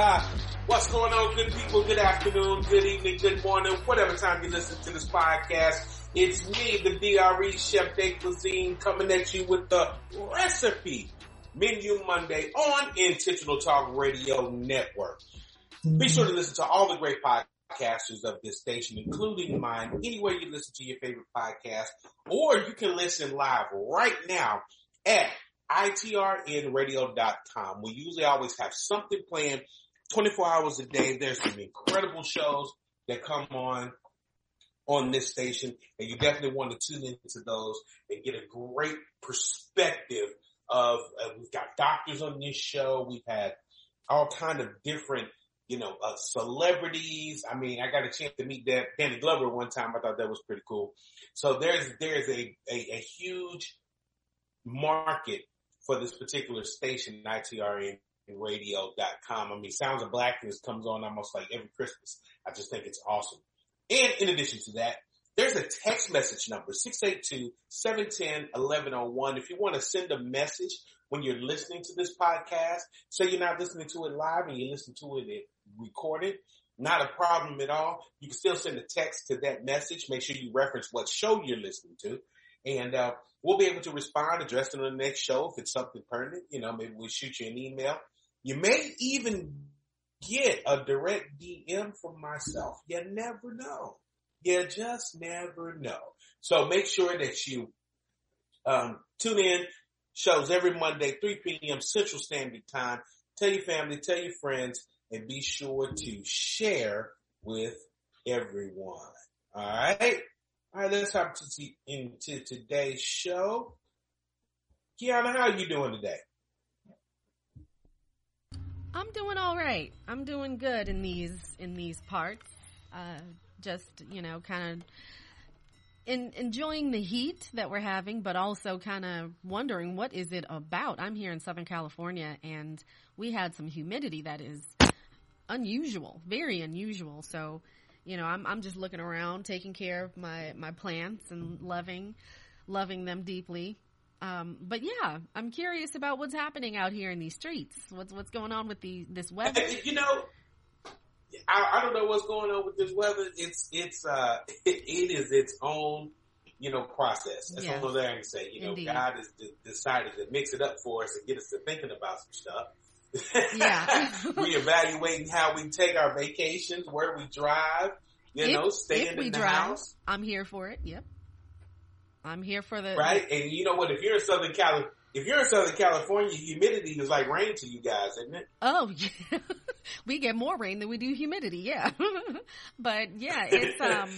What's going on, good people? Good afternoon, good evening, good morning, whatever time you listen to this podcast. It's me, the DRE Chef de Cuisine, coming at you with the recipe menu Monday on Intentional Talk Radio Network. Be sure to listen to all the great podcasters of this station, including mine, anywhere you listen to your favorite podcast, or you can listen live right now at itrnradio.com. We usually always have something planned 24 hours a day. There's some incredible shows that come on on this station and you definitely want to tune into those and get a great perspective of, uh, we've got doctors on this show. We've had all kind of different, you know, uh, celebrities. I mean, I got a chance to meet that Danny Glover one time. I thought that was pretty cool. So there's, there's a, a, a huge market for this particular station, itrnradio.com. I mean, Sounds of Blackness comes on almost like every Christmas. I just think it's awesome. And in addition to that, there's a text message number, 682-710-1101. If you want to send a message when you're listening to this podcast, say you're not listening to it live and you listen to it recorded, not a problem at all. You can still send a text to that message. Make sure you reference what show you're listening to. And, uh, we'll be able to respond, address it on the next show if it's something pertinent. You know, maybe we'll shoot you an email. You may even get a direct DM from myself. You never know. You just never know. So make sure that you um, tune in. Shows every Monday, 3 p.m. Central Standard Time. Tell your family, tell your friends, and be sure to share with everyone. All right. All right. Let's hop to into today's show. Kiyana, how are you doing today? I'm doing all right. I'm doing good in these in these parts. Uh, just you know, kind of in, enjoying the heat that we're having, but also kind of wondering what is it about. I'm here in Southern California, and we had some humidity that is unusual, very unusual. So, you know, I'm I'm just looking around, taking care of my my plants and loving loving them deeply. Um, but yeah, I'm curious about what's happening out here in these streets. What's what's going on with the this weather? You know, I, I don't know what's going on with this weather. It's it's uh it, it is its own you know process. That's yes. all I can say. You know, Indeed. God has d- decided to mix it up for us and get us to thinking about some stuff. Yeah, we evaluating how we take our vacations, where we drive. You if, know, staying in the drive, house. I'm here for it. Yep. I'm here for the right. And you know what? If you're in Southern Cali, if you're in Southern California, humidity is like rain to you guys, isn't it? Oh, yeah. we get more rain than we do humidity. Yeah, but yeah, it's um,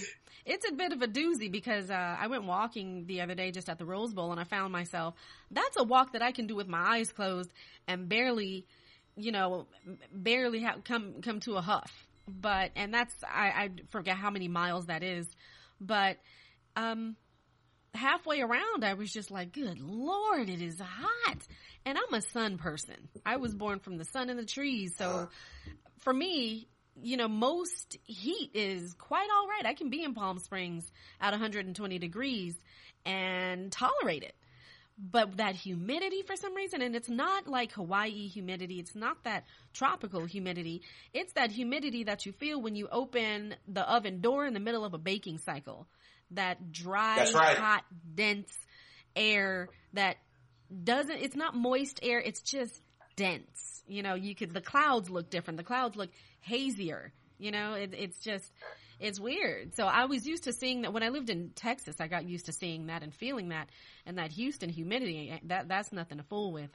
it's a bit of a doozy because uh, I went walking the other day just at the Rose Bowl and I found myself that's a walk that I can do with my eyes closed and barely, you know, barely have come come to a huff. But and that's I, I forget how many miles that is, but um halfway around, I was just like, good Lord, it is hot. And I'm a sun person. I was born from the sun and the trees. So for me, you know, most heat is quite all right. I can be in Palm Springs at 120 degrees and tolerate it. But that humidity for some reason, and it's not like Hawaii humidity. It's not that tropical humidity. It's that humidity that you feel when you open the oven door in the middle of a baking cycle that dry, right. hot, dense air that doesn't, it's not moist air, it's just dense. You know, you could, the clouds look different. The clouds look hazier. You know, it, it's just, it's weird. So I was used to seeing that when I lived in Texas, I got used to seeing that and feeling that and that Houston humidity. That, that's nothing to fool with.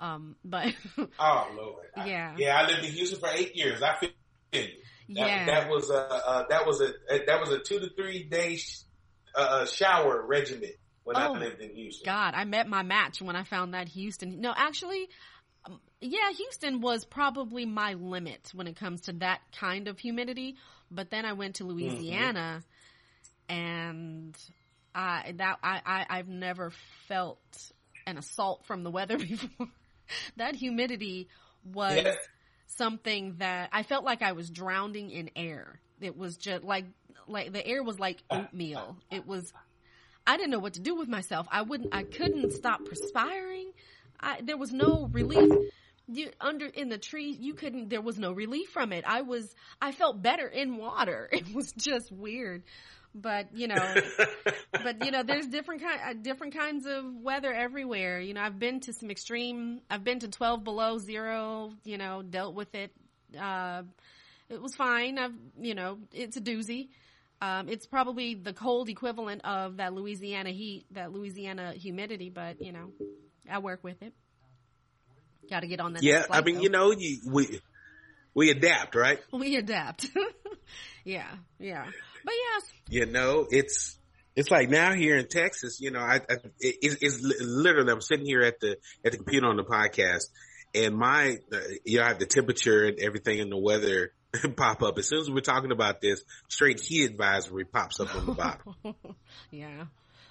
Um, but. oh, Lord. Yeah. I, yeah, I lived in Houston for eight years. I feel you. That, yeah. That was a, uh, that was a, that was a two to three days a shower regimen when oh, I lived in Houston. God, I met my match when I found that Houston. No, actually, um, yeah, Houston was probably my limit when it comes to that kind of humidity. But then I went to Louisiana, mm-hmm. and I that I, I I've never felt an assault from the weather before. that humidity was yeah. something that I felt like I was drowning in air. It was just like like the air was like oatmeal. It was, I didn't know what to do with myself. I wouldn't, I couldn't stop perspiring. I, there was no relief. you under in the tree you couldn't there was no relief from it i was i felt better in water it was just weird but you know but you know there's different kind uh, different kinds of weather everywhere you know i've been to some extreme i've been to 12 below zero you know dealt with it uh it was fine i've you know it's a doozy um, it's probably the cold equivalent of that Louisiana heat, that Louisiana humidity, but you know, I work with it. Got to get on that. Yeah, I mean, though. you know, you, we we adapt, right? We adapt. yeah, yeah, but yes. You know, it's it's like now here in Texas. You know, I, I it, it's literally I'm sitting here at the at the computer on the podcast, and my uh, you know I have the temperature and everything and the weather pop up. As soon as we're talking about this, straight heat advisory pops up on the bottom. yeah.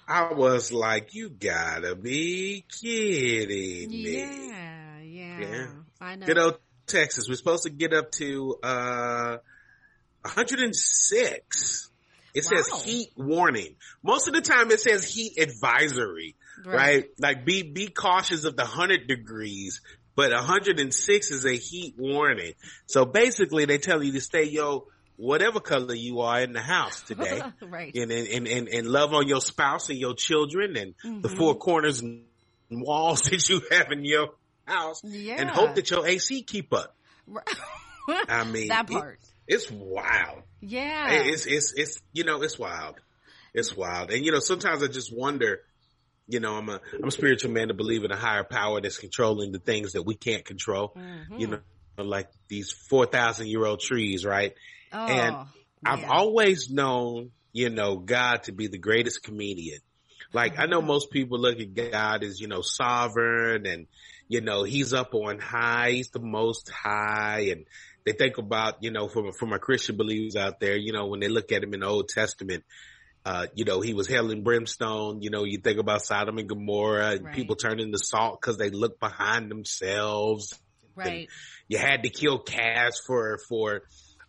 I was like, you gotta be kidding me. Yeah, yeah. yeah. I know. Good old Texas. We're supposed to get up to, uh, 106. It wow. says heat warning. Most of the time it says heat advisory, right? right? Like be, be cautious of the 100 degrees but 106 is a heat warning. So basically they tell you to stay, yo, whatever color you are in the house today. right. And, and, and, and love on your spouse and your children and mm-hmm. the four corners and walls that you have in your house. Yeah. And hope that your AC keep up. I mean, that part. It, it's wild. Yeah. It's, it's, it's, you know, it's wild. It's wild. And you know, sometimes I just wonder, you know, I'm a, I'm a spiritual man to believe in a higher power that's controlling the things that we can't control. Mm-hmm. You know, like these 4,000 year old trees, right? Oh, and I've always known, you know, God to be the greatest comedian. Like I know Mm-hmm. most people look at God as, you know, sovereign and, you know, he's up on high. He's the most high. And they think about, you know, from, from our Christian believers out there, you know, when they look at him in the Old Testament, uh, you know, he was hell and brimstone. You know, you think about Sodom and Gomorrah and Right. people turn into salt because they look behind themselves. Right. You had to kill calves for, for,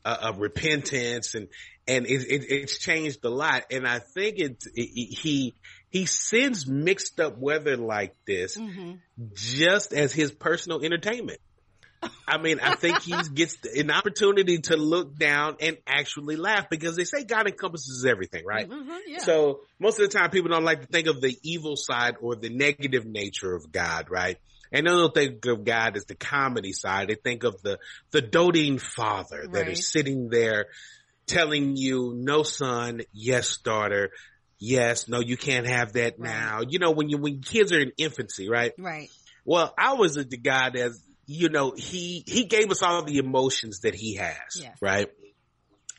uh, of repentance and, and it, it, it's changed a lot. And I think it, it, he, he sends mixed up weather like this hmm just as his personal entertainment. I mean, I think he gets an opportunity to look down and actually laugh because they say God encompasses everything, right? hmm yeah. So most of the time people don't like to think of the evil side or the negative nature of God, right? And they don't think of God as the comedy side. They think of the, the doting father that Right. is sitting there telling you, no son, yes daughter, yes, no, you can't have that Right. now. You know, when you, when kids are in infancy, right? right. Well, I was the guy that's, you know, he, he gave us all the emotions that he has, Yes. right?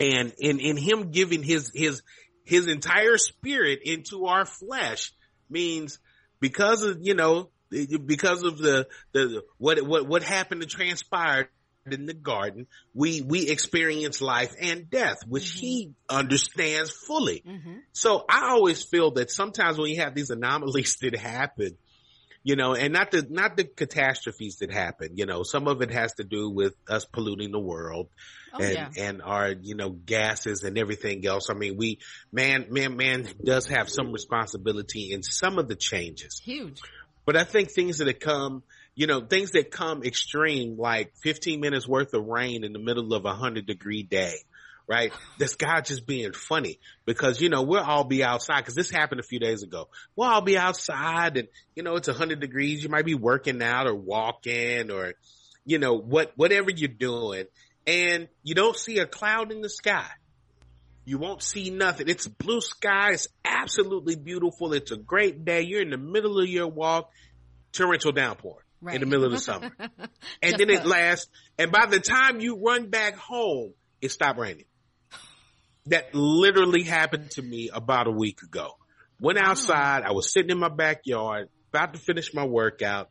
And in, in him giving his, his, his entire spirit into our flesh means because of, you know, because of the, the, what, what, what happened to transpire in the garden, we, we experience life and death, which Mhm. he understands fully. hmm So I always feel that sometimes when you have these anomalies that happen, you know, and not the, not the catastrophes that happen, you know, some of it has to do with us polluting the world Oh and, yeah. and our, you know, gases and everything else. I mean, we, man, man, man does have some responsibility in some of the changes, Huge. but I think things that have come, you know, things that come extreme, like 15 minutes worth of rain in the middle of a hundred degree day, right? This guy just being funny because, you know, we'll all be outside because this happened a few days ago. We'll all be outside and, you know, it's a hundred degrees. You might be working out or walking or, you know, what, whatever you're doing and you don't see a cloud in the sky. You won't see nothing. It's blue sky. It's absolutely beautiful. It's a great day. You're in the middle of your walk, torrential downpour Right. in the middle of the summer. And Just then it lasts. And by the time you run back home, it stopped raining. That literally happened to me about a week ago. Went outside. I was sitting in my backyard, about to finish my workout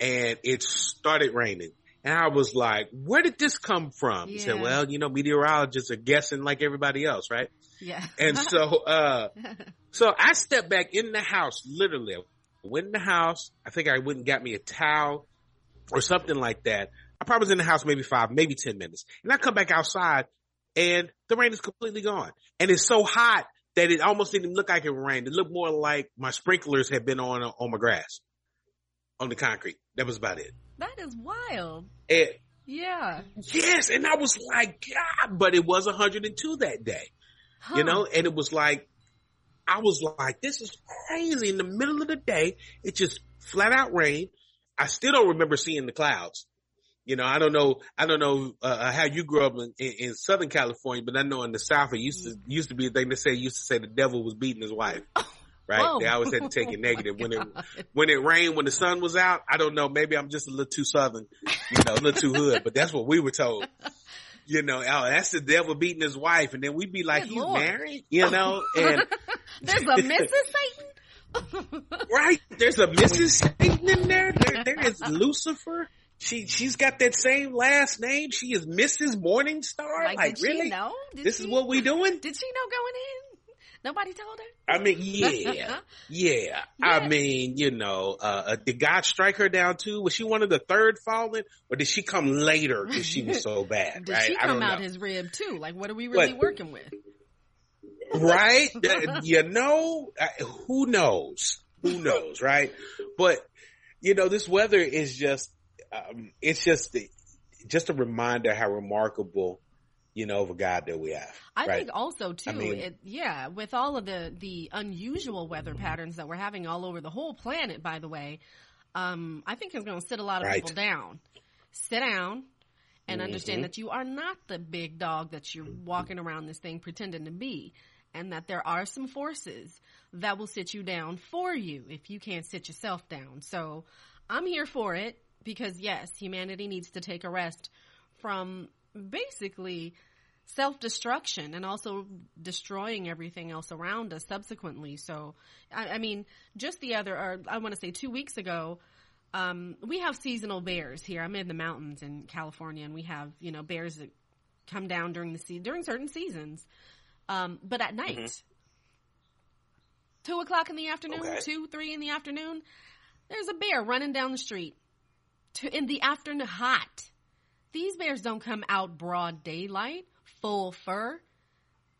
and it started raining. And I was like, where did this come from? He said, well, you know, meteorologists are guessing like everybody else, right? Yeah. And so, uh, so I stepped back in the house, literally. I went in the house. I think I went and got me a towel or something like that. I probably was in the house maybe five, maybe 10 minutes. And I come back outside and the rain is completely gone. And it's so hot that it almost didn't look like it rained. It looked more like my sprinklers had been on, on my grass, on the concrete. That was about it. That is wild. And Yeah. yes, and I was like, God, but it was 102 that day, Huh. you know, and it was like, I was like, this is crazy. In the middle of the day, it just flat out rained. I still don't remember seeing the clouds. You know, I don't know, I don't know uh, how you grew up in, in, in Southern California, but I know in the South it used to used to be a thing to say used to say the devil was beating his wife. Right? Whoa. They always had to take it negative when it when it rained when the sun was out. I don't know, maybe I'm just a little too Southern, you know, a little too hood, but that's what we were told. You know, oh, that's the devil beating his wife, and then we'd be like, Good "You Lord. married?" You know, and There's a Mrs. Satan. right there's a Mrs. Satan in there. There, there is Lucifer. She she's got that same last name. She is Mrs. Morningstar. like, Like, really? know? Did This she, is what we doing? Did she know going in? Nobody told her. I mean, yeah, yeah. I mean, you know, uh, uh, did God strike her down too? Was she one of the third fallen, or did she come later because she was so bad? Did right? she come out know. his rib too? Like, what are we really working with? right? You know, who knows? Who knows, right? But you know, this weather is just, um, it's just, just a reminder how remarkable, you know, of a God that we have. I right? think also too, I mean- it, yeah, with all of the the unusual weather patterns that we're having all over the whole planet, by the way, um, I think it's going to sit a lot of Right. people down. Sit down and understand Mhm. that you are not the big dog that you're walking around this thing pretending to be, and that there are some forces that will sit you down for you if you can't sit yourself down. So I'm here for it because yes, humanity needs to take a rest from basically self destruction and also destroying everything else around us subsequently. So, I, I mean, just the other, or I want to say two weeks ago, um, we have seasonal bears here. I'm in the mountains in California, and we have you know bears that come down during the se- during certain seasons, um, but at night. Two o'clock in the afternoon, Okay. two, three in the afternoon, there's a bear running down the street. To, in the afternoon, hot. These bears don't come out broad daylight, full fur.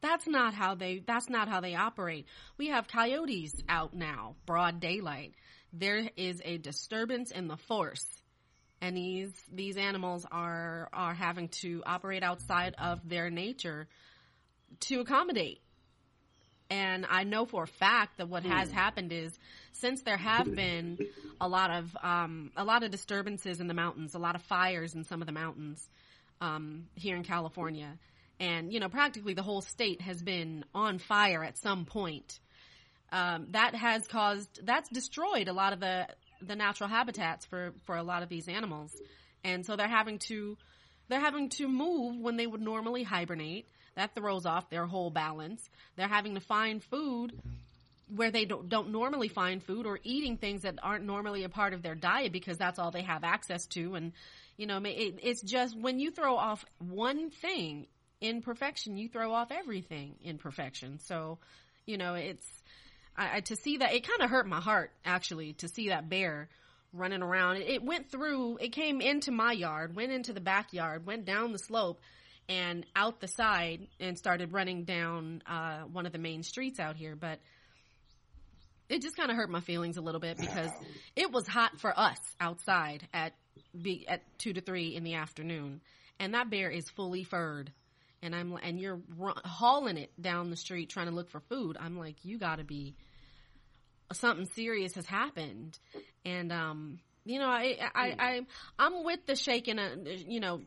That's not how they that's not how they operate. We have coyotes out now, broad daylight. There is a disturbance in the force. And these these animals are are having to operate outside of their nature to accommodate. And I know for a fact that what has happened is since there have been a lot of um, a lot of disturbances in the mountains, a lot of fires in some of the mountains um, here in California, and you know practically the whole state has been on fire at some point. Um, that has caused that's destroyed a lot of the the natural habitats for for a lot of these animals, and so they're having to they're having to move when they would normally hibernate. That throws off their whole balance. They're having to find food where they don't, don't normally find food or eating things that aren't normally a part of their diet because that's all they have access to. And, you know, it, it's just when you throw off one thing in perfection, you throw off everything in perfection. So, you know, it's, I, I to see that, it kind of hurt my heart actually to see that bear running around. It, it went through, it came into my yard, went into the backyard, went down the slope and out the side and started running down uh, one of the main streets out here. But it just kind of hurt my feelings a little bit because it was hot for us outside at be at two to three in the afternoon, and that bear is fully furred, and I'm and you're ru- hauling it down the street trying to look for food. I'm like, you got to be something serious has happened, and um, you know, I I, I I'm with the shaking, uh, you know,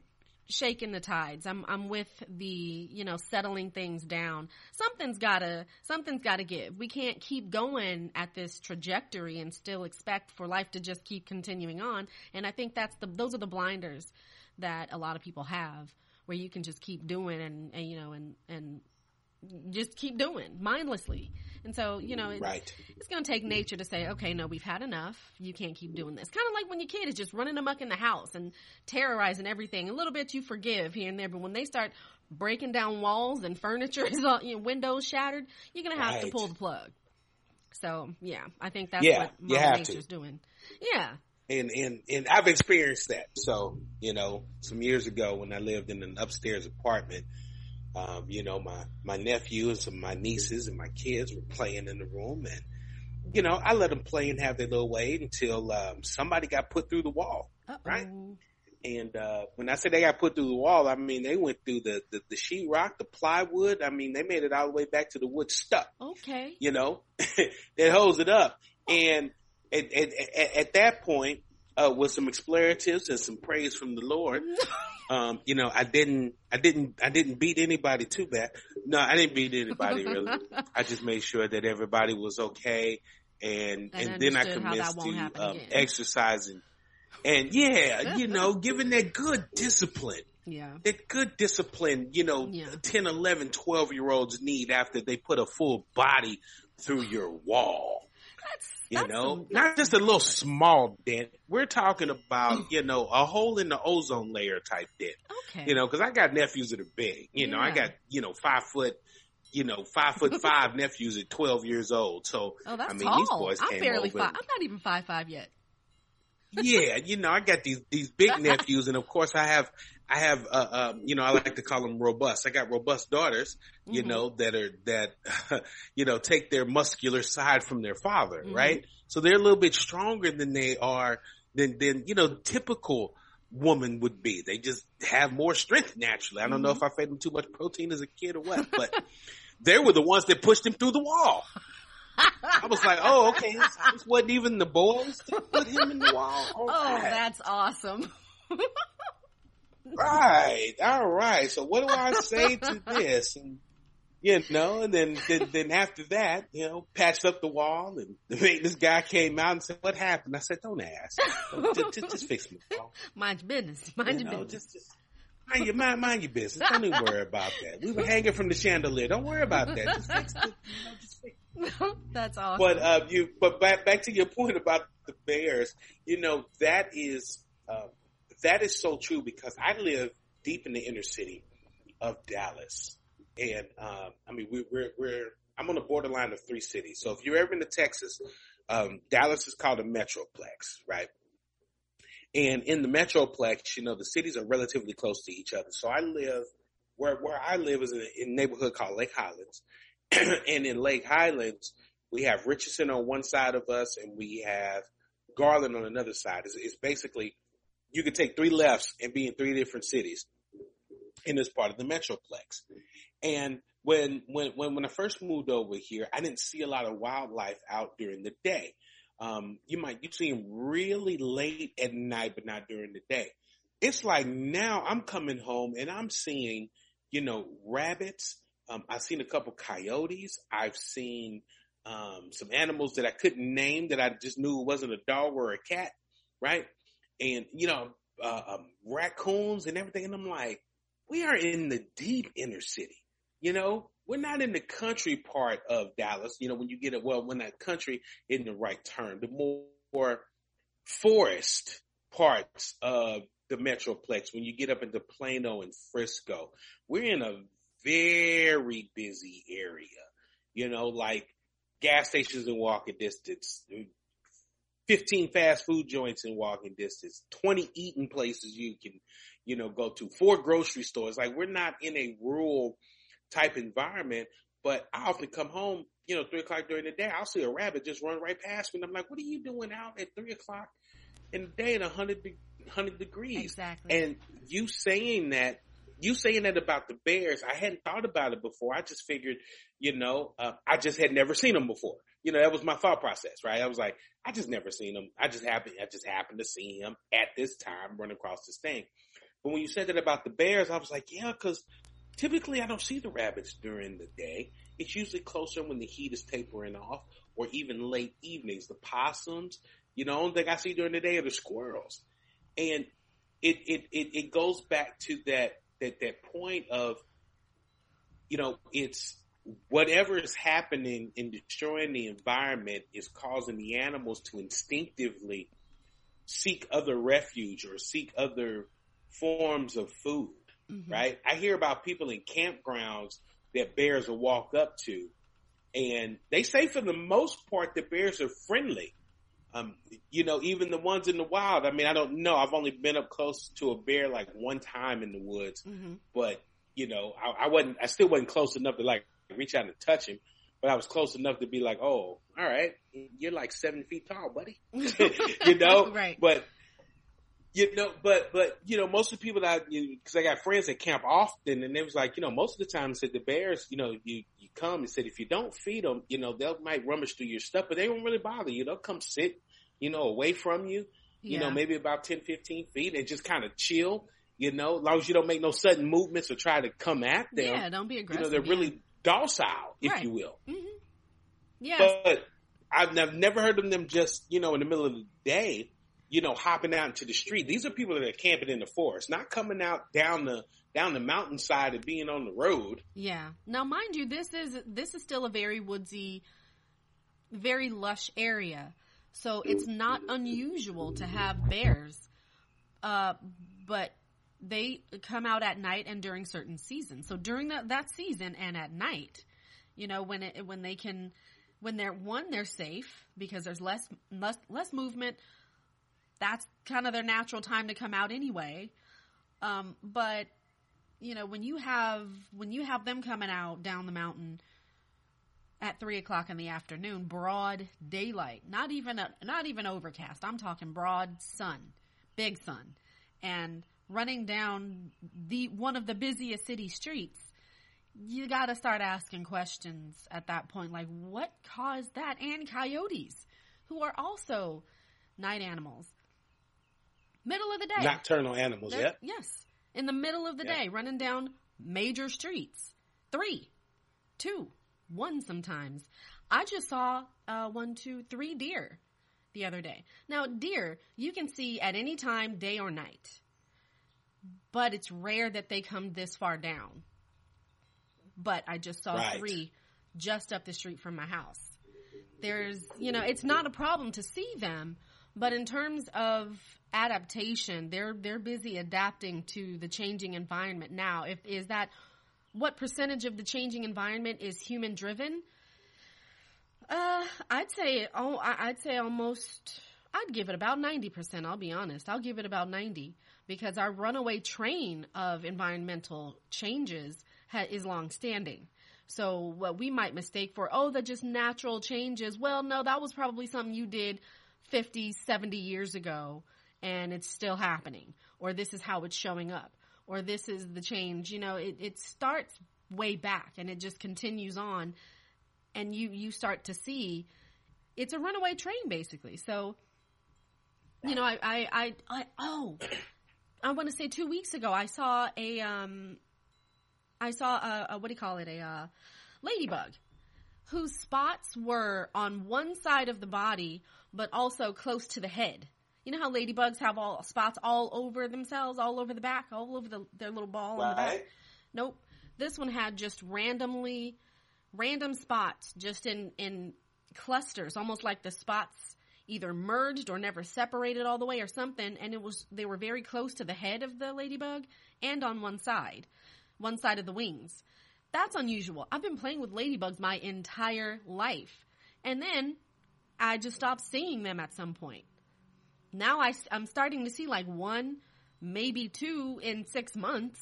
shaking the tides. I'm I'm with the you know settling things down. Something's gotta something's gotta give. We can't keep going at this trajectory and still expect for life to just keep continuing on. And I think that's the those are the blinders that a lot of people have, where you can just keep doing and, and you know and and just keep doing mindlessly. And so, you know, it, Right. it's going to take nature to say, okay, no, we've had enough. You can't keep doing this. Kind of like when your kid is just running amok in the house and terrorizing everything. A little bit you forgive here and there, but when they start breaking down walls and furniture is all, you know, windows shattered, you're going to have to pull the plug. So, yeah, I think that's Yeah, what Mother have to. Nature's doing. Yeah. and and and I've experienced that. So you know, some years ago when I lived in an upstairs apartment, um, you know, my my nephew and some of my nieces and my kids were playing in the room, and you know, I let them play and have their little way until um, somebody got put through the wall. Uh-oh. right? And uh, when I say they got put through the wall, I mean they went through the, the the sheetrock, the plywood. I mean they made it all the way back to the wood stuck. Okay. You know, that holds it up. And at, at, at, at that point, uh, with some expletives and some praise from the Lord, um, you know, I didn't, I didn't, I didn't beat anybody too bad. No, I didn't beat anybody really. I just made sure that everybody was okay. And, and, and then I commenced to um, exercising and yeah, you know, given that good discipline. Yeah. That good discipline, you know, yeah. 10, 11, 12 year olds need after they put a full body through your wall. You that's know, not just a little small dent. We're talking about, mm. you know, a hole in the ozone layer type dent. Okay. You know, cause I got nephews that are big. You yeah. know, I got, you know, five foot, you know, five foot five nephews at 12 years old. So, oh, that's I mean, tall. these boys I'm came barely over. five. I'm not even five five yet yeah, you know, I got these these big nephews, and of course, I have I have uh, uh, you know I like to call them robust. I got robust daughters, you mm-hmm. know, that are that you know take their muscular side from their father, mm-hmm. right? So they're a little bit stronger than they are than than you know typical woman would be. They just have more strength naturally. I don't mm-hmm. know if I fed them too much protein as a kid or what, but they were the ones that pushed him through the wall. I was like, oh, okay, this, this, wasn't even the boys that put him in the wall. oh, that's awesome. Right. All right. So what do I say to this? And you know, and then, then then after that, you know, patched up the wall, and the maintenance guy came out and said, "What happened?" I said, "Don't ask. Just, just, just fix wall. Mind your business. Mind you your know, business. Just, just, mind your mind, mind your business. Don't even worry about that. We were hanging from the chandelier. Don't worry about that. Just fix it. You know, just fix That's awesome. But uh, you, but back back to your point about the Bears. You know that is uh, that is so true because I live deep in the inner city of Dallas, and um, I mean we, we're we're I'm on the borderline of three cities. So if you're ever in the Texas, um, Dallas is called a metroplex, right? And in the metroplex, you know, the cities are relatively close to each other. So I live where where I live is in a, in a neighborhood called Lake Highlands, and in Lake Highlands, we have Richardson on one side of us and we have Garland on another side. It's, it's basically, you could take three lefts and be in three different cities in this part of the Metroplex. And when, when, when, when I first moved over here, I didn't see a lot of wildlife out during the day. Um, you might, you see them really late at night, but not during the day. It's like now I'm coming home and I'm seeing, you know, rabbits um, I've seen a couple coyotes. I've seen um, some animals that I couldn't name that I just knew wasn't a dog or a cat, right? And you know, uh, um, raccoons and everything. And I'm like, we are in the deep inner city. You know, we're not in the country part of Dallas. You know, when you get it, well, when that country isn't the right term, the more forest parts of the Metroplex, when you get up into Plano and Frisco, we're in a very busy area. You know, like gas stations in walking distance, 15 fast food joints in walking distance, 20 eating places you can, you know, go to, four grocery stores. Like we're not in a rural type environment, but I often come home, you know, three o'clock during the day, I'll see a rabbit just run right past me. And I'm like, what are you doing out at three o'clock in the day at 100, 100 degrees? Exactly. And you saying that you saying that about the Bears, I hadn't thought about it before. I just figured, you know, uh, I just had never seen them before. You know, that was my thought process, right? I was like, I just never seen him. I just happened, I just happened to see him at this time run across this thing. But when you said that about the Bears, I was like, yeah, cause typically I don't see the rabbits during the day. It's usually closer when the heat is tapering off or even late evenings. The possums, you know, only thing I see during the day are the squirrels. And it, it, it, it goes back to that that that point of you know it's whatever is happening in destroying the environment is causing the animals to instinctively seek other refuge or seek other forms of food mm-hmm. right i hear about people in campgrounds that bears will walk up to and they say for the most part the bears are friendly um, you know, even the ones in the wild. I mean, I don't know. I've only been up close to a bear like one time in the woods, mm-hmm. but you know, I, I, wasn't. I still wasn't close enough to like reach out and touch him, but I was close enough to be like, "Oh, all right, you're like seven feet tall, buddy," you know. right. But you know, but but you know, most of the people that because I got friends that camp often, and it was like, you know, most of the time said the bears, you know, you you come and said if you don't feed them, you know, they'll might rummage through your stuff, but they won't really bother you. They'll come sit, you know, away from you, you Yeah. know, maybe about 10, 15 feet, and just kind of chill. You know, as long as you don't make no sudden movements or try to come at them, yeah, don't be aggressive. you know, they're yeah. really docile, if Right. you will. yeah. But I've nev- never heard of them just, you know, in the middle of the day, you know, hopping out into the street. These are people that are camping in the forest, not coming out down the down the mountainside and being on the road. Yeah. Now, mind you, this is this is still a very woodsy, very lush area, so it's not unusual to have bears. Uh, but they come out at night and during certain seasons. So during that that season and at night, you know, when it when they can, when they're one, they're safe because there's less less less movement. That's kind of their natural time to come out anyway. Um, but you know, when you have when you have them coming out down the mountain at three o'clock in the afternoon, broad daylight, not even a, not even overcast. I'm talking broad sun, big sun, and running down the one of the busiest city streets. You got to start asking questions at that point, like what caused that? And coyotes, who are also night animals. Middle of the day. Nocturnal animals, yeah. Yes. In the middle of the Yeah. day, running down major streets. Three, two, one sometimes. I just saw uh, one, two, three deer the other day. Now, deer, you can see at any time, day or night. But it's rare that they come this far down. But I just saw Right. three just up the street from my house. There's, you know, it's not a problem to see them, but in terms of adaptation, they're they're busy adapting to the changing environment now. If is that what percentage of the changing environment is human driven? Uh, I'd say oh, I'd say almost. I'd give it about ninety percent. I'll be honest. I'll give it about ninety because our runaway train of environmental changes ha- is long standing. So what we might mistake for, oh, they're just natural changes. Well, no, that was probably something you did 50, 70 years ago and it's still happening. Or this is how it's showing up. Or this is the change. You know, it, it starts way back and it just continues on and you, you start to see it's a runaway train basically. So, you know, I, I, I, I oh, I want to say two weeks ago, I saw a, um, I saw a, a what do you call it? A uh, ladybug whose spots were on one side of the body, but also close to the head. You know how ladybugs have all spots all over themselves, all over the back, all over the, their little ball on the back. Nope. This one had just randomly, random spots, just in in clusters, almost like the spots either merged or never separated all the way or something. And it was they were very close to the head of the ladybug and on one side, one side of the wings. That's unusual. I've been playing with ladybugs my entire life, and then I just stopped seeing them at some point. Now I, I'm starting to see like one, maybe two in six months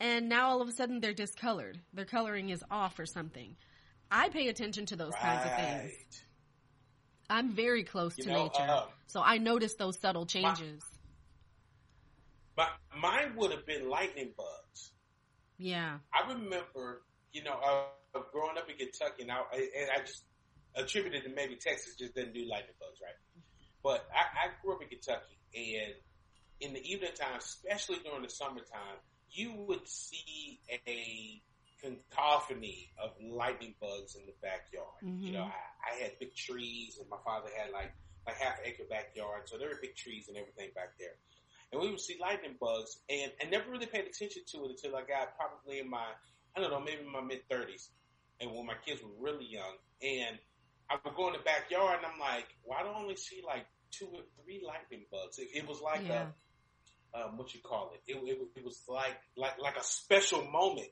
and now all of a sudden they're discolored. Their coloring is off or something. I pay attention to those kinds of things. I'm very close You to know, nature, uh, so I notice those subtle changes. But mine would have been lightning bugs. yeah, I remember, you know, uh, growing up in Kentucky, and I, and I just attributed to maybe Texas just doesn't do lightning bugs, right? But I, I grew up in Kentucky, and in the evening time, especially during the summertime, you would see a cacophony of lightning bugs in the backyard. You know. I, I had big trees, and my father had like like half acre backyard, so there were big trees and everything back there. And we would see lightning bugs, and I never really paid attention to it until I got probably in my I don't know, maybe in my mid thirties, and when my kids were really young, and I would go in the backyard, and I'm like, why do I only see like two or three lightning bugs? It, it was like Yeah. a um, what you call it? It, it? it was like like like a special moment.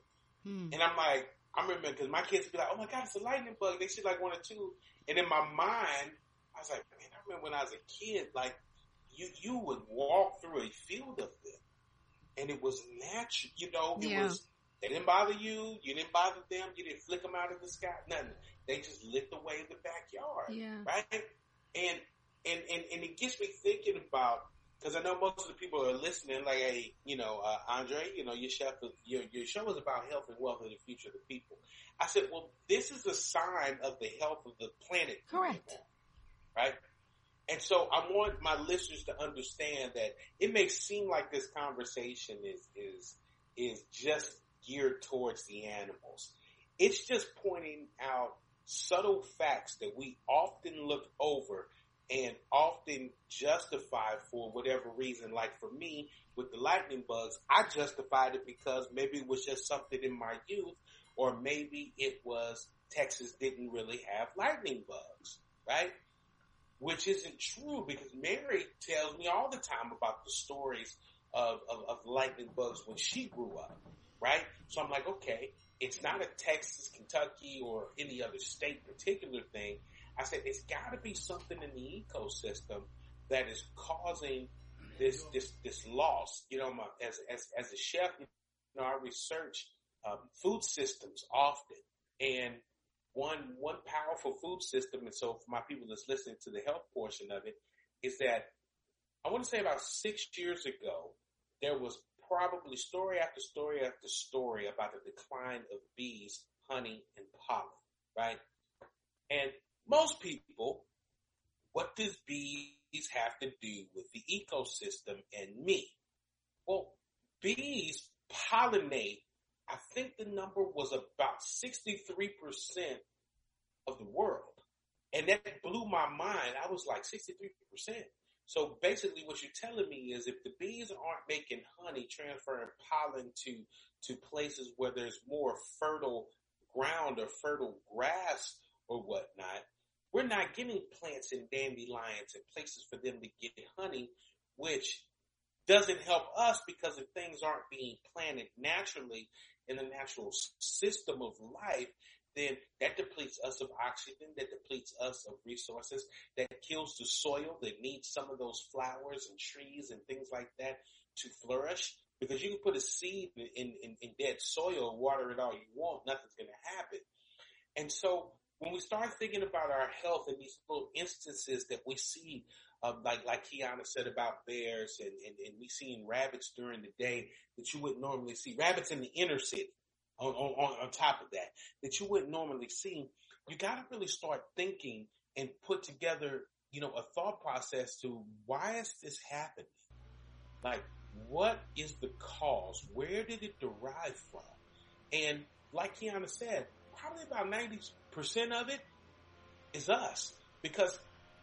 Hmm. And I'm like, I remember because my kids would be like, "Oh my god, it's a lightning bug." They see like one or two, and in my mind, I was like, "Man, I remember when I was a kid, like you you would walk through a field of them, and it was natural. You know, it Yeah. was they didn't bother you, you didn't bother them, you didn't flick them out of the sky, nothing. They just lit the way in the backyard, yeah, right? And and and and it gets me thinking about because I know most of the people are listening, like, hey, you know, uh, Aundre, you know, your chef, your, your show is about health and wealth and the future of the people. I said, well, this is a sign of the health of the planet. Correct. Right? And so I want my listeners to understand that it may seem like this conversation is, is, is just geared towards the animals. It's just pointing out subtle facts that we often look over and often justify for whatever reason. Like for me, with the lightning bugs, I justified it because maybe it was just something in my youth, or maybe it was Texas didn't really have lightning bugs, right? Which isn't true because Mary tells me all the time about the stories of, of, of lightning bugs when she grew up, right? So I'm like, okay, it's not a Texas, Kentucky, or any other state particular thing. I said it's got to be something in the ecosystem that is causing this this this loss. You know, my, as as as a chef, you know, I research um, food systems often, and one one powerful food system. And so, for my people that's listening to the health portion of it, is that I want to say about six years ago, there was probably story after story after story about the decline of bees, honey, and pollen, right? And most people, what does bees have to do with the ecosystem and me? Well, bees pollinate, I think the number was about 63% of the world. And that blew my mind. I was like 63%. So basically what you're telling me is if the bees aren't making honey, transferring pollen to, to places where there's more fertile ground or fertile grass or whatnot, we're not getting plants and dandelions and places for them to get honey, which doesn't help us because if things aren't being planted naturally in the natural system of life, then that depletes us of oxygen, that depletes us of resources, that kills the soil that needs some of those flowers and trees and things like that to flourish. Because you can put a seed in, in, in dead soil, water it all you want, nothing's going to happen. And so when we start thinking about our health and these little instances that we see, um, like like Kiyana said about bears, and, and, and we seeing rabbits during the day that you wouldn't normally see, rabbits in the inner city. On, on, on top of that, that you wouldn't normally see, you got to really start thinking and put together, you know, a thought process to why is this happening? Like, what is the cause? Where did it derive from? And like Kiyana said, probably about 90% of it is us. Because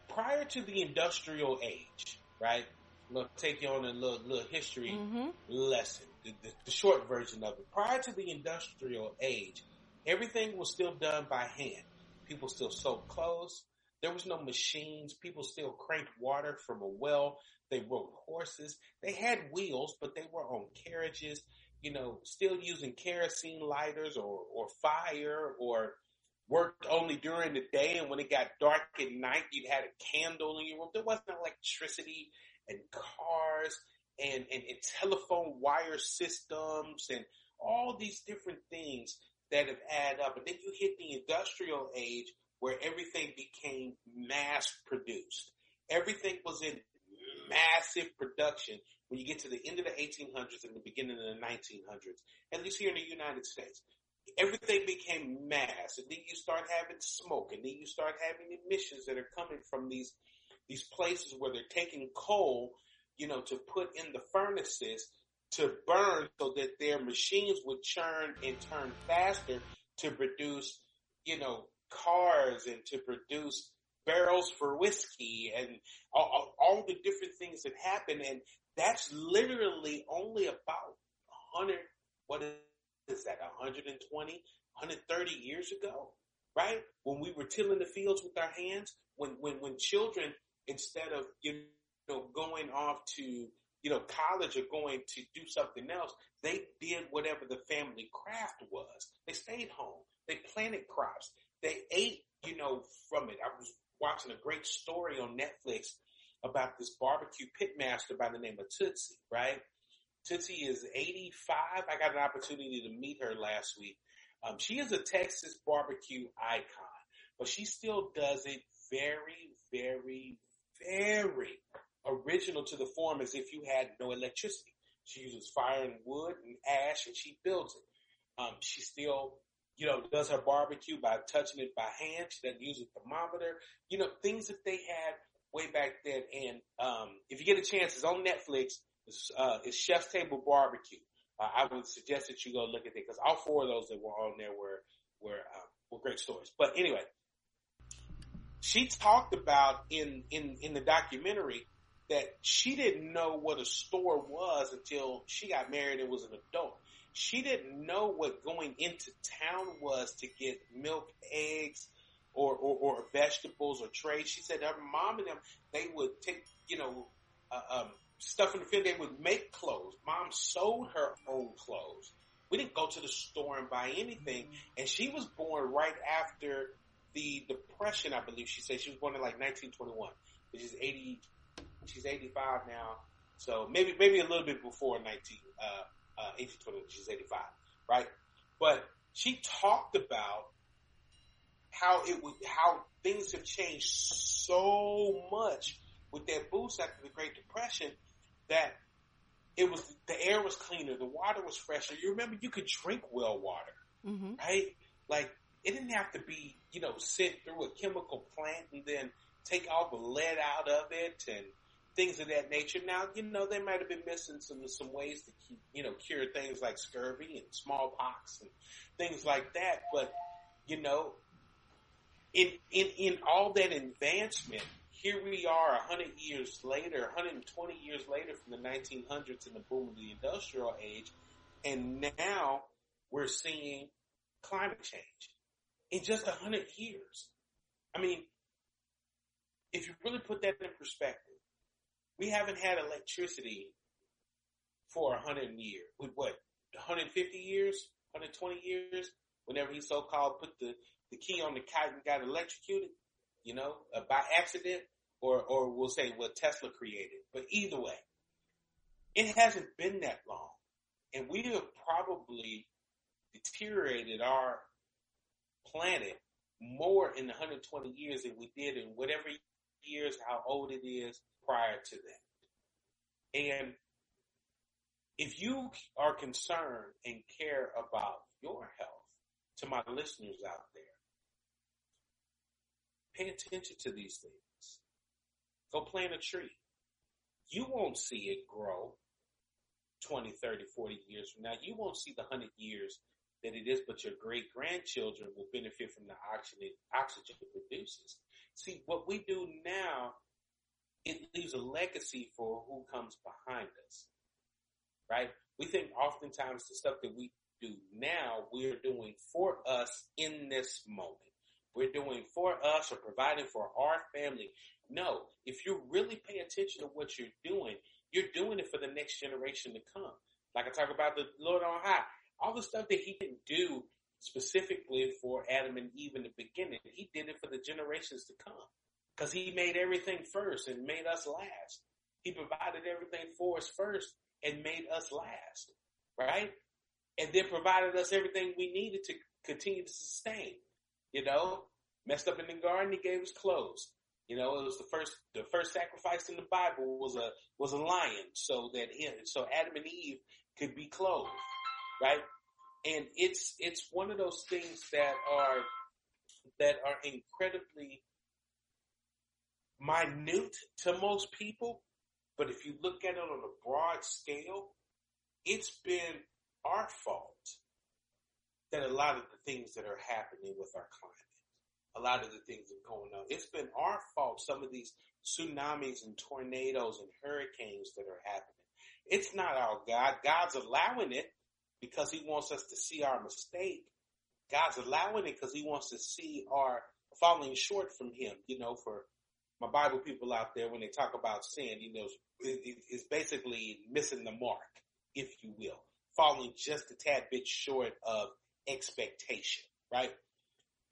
prior to the industrial age, right? To take you on a little, little history mm-hmm. lesson, the, the, the short version of it. Prior to the industrial age, everything was still done by hand. People still sewed clothes. There was no machines. People still cranked water from a well. They rode horses. They had wheels, but they were on carriages you know, still using kerosene lighters or, or fire or worked only during the day. And when it got dark at night, you had a candle in your room. There wasn't electricity and cars and, and, and telephone wire systems and all these different things that have add up. And then you hit the industrial age where everything became mass produced. Everything was in massive production when you get to the end of the 1800s and the beginning of the 1900s, at least here in the United States. Everything became mass, and then you start having smoke, and then you start having emissions that are coming from these these places where they're taking coal, you know, to put in the furnaces to burn so that their machines would churn and turn faster to produce, you know, cars and to produce barrels for whiskey and all, all, the different things that happen. And that's literally only about 100, what is that, 120, 130 years ago, right? When we were tilling the fields with our hands, when, when, when children, instead of, you know, going off to, you know, college or going to do something else, they did whatever the family craft was. They stayed home. They planted crops. They ate, you know, from it. I was watching a great story on Netflix about this barbecue pitmaster by the name of Tootsie, right? Tootsie is 85. I got an opportunity to meet her last week. Um, she is a Texas barbecue icon, but she still does it very, very, very original to the form as if you had no electricity. She uses fire and wood and ash and she builds it. Um, she still, you know, does her barbecue by touching it by hand. She doesn't use a thermometer. You know, things that they had way back then. And, um, if you get a chance, it's on Netflix. It's, uh, it's Chef's Table Barbecue. Uh, I would suggest that you go look at it because all four of those that were on there were, were, um, were great stories. But anyway, she talked about in, in, in the documentary that she didn't know what a store was until she got married and was an adult. She didn't know what going into town was to get milk, eggs, or, or, or vegetables or trade. She said her mom and them, they would take, you know, uh, um, stuff in the field. They would make clothes. Mom sewed her own clothes. We didn't go to the store and buy anything. And she was born right after the depression, I believe she said. She was born in like 1921, which is 80, she's 85 now. So maybe, maybe a little bit before 19, uh, uh, 1820, she's 85, right? But she talked about how it would, how things have changed so much with that boost after the Great Depression that it was, the air was cleaner, the water was fresher. You remember you could drink well water, mm-hmm. right? Like it didn't have to be, you know, sent through a chemical plant and then take all the lead out of it and things of that nature. Now, you know, they might have been missing some some ways to keep, you know, cure things like scurvy and smallpox and things like that. But you know, in in in all that advancement, here we are, hundred years later, 120 years later from the 1900s and the boom of the industrial age, and now we're seeing climate change in just a hundred years. I mean, if you really put that in perspective, we haven't had electricity for a hundred years. With what, 150 years, 120 years? Whenever he so-called put the, the key on the and got electrocuted, you know, uh, by accident, or or we'll say what Tesla created. But either way, it hasn't been that long, and we have probably deteriorated our planet more in 120 years than we did in whatever years, how old it is prior to that. And if you are concerned and care about your health, to my listeners out there, pay attention to these things. Go plant a tree. You won't see it grow 20, 30, 40 years from now. You won't see the 100 years that it is, but your great grandchildren will benefit from the oxygen, oxygen it produces. See, what we do now, it leaves a legacy for who comes behind us, right? We think oftentimes the stuff that we do now, we're doing for us in this moment. We're doing for us or providing for our family. No, if you really pay attention to what you're doing, you're doing it for the next generation to come. Like I talk about the Lord on high all the stuff that he didn't do specifically for Adam and Eve in the beginning, he did it for the generations to come. Cause he made everything first and made us last. He provided everything for us first and made us last. Right? And then provided us everything we needed to continue to sustain. You know, messed up in the garden, he gave us clothes. You know, it was the first, the first sacrifice in the Bible was a, was a lion so that, him, so Adam and Eve could be clothed right? And it's, it's one of those things that are, that are incredibly minute to most people. But if you look at it on a broad scale, it's been our fault that a lot of the things that are happening with our climate, a lot of the things that are going on, it's been our fault. Some of these tsunamis and tornadoes and hurricanes that are happening. It's not our God. God's allowing it because he wants us to see our mistake. God's allowing it because he wants to see our falling short from him, you know, for my Bible people out there, when they talk about sin, you know, it's basically missing the mark, if you will, falling just a tad bit short of expectation, right?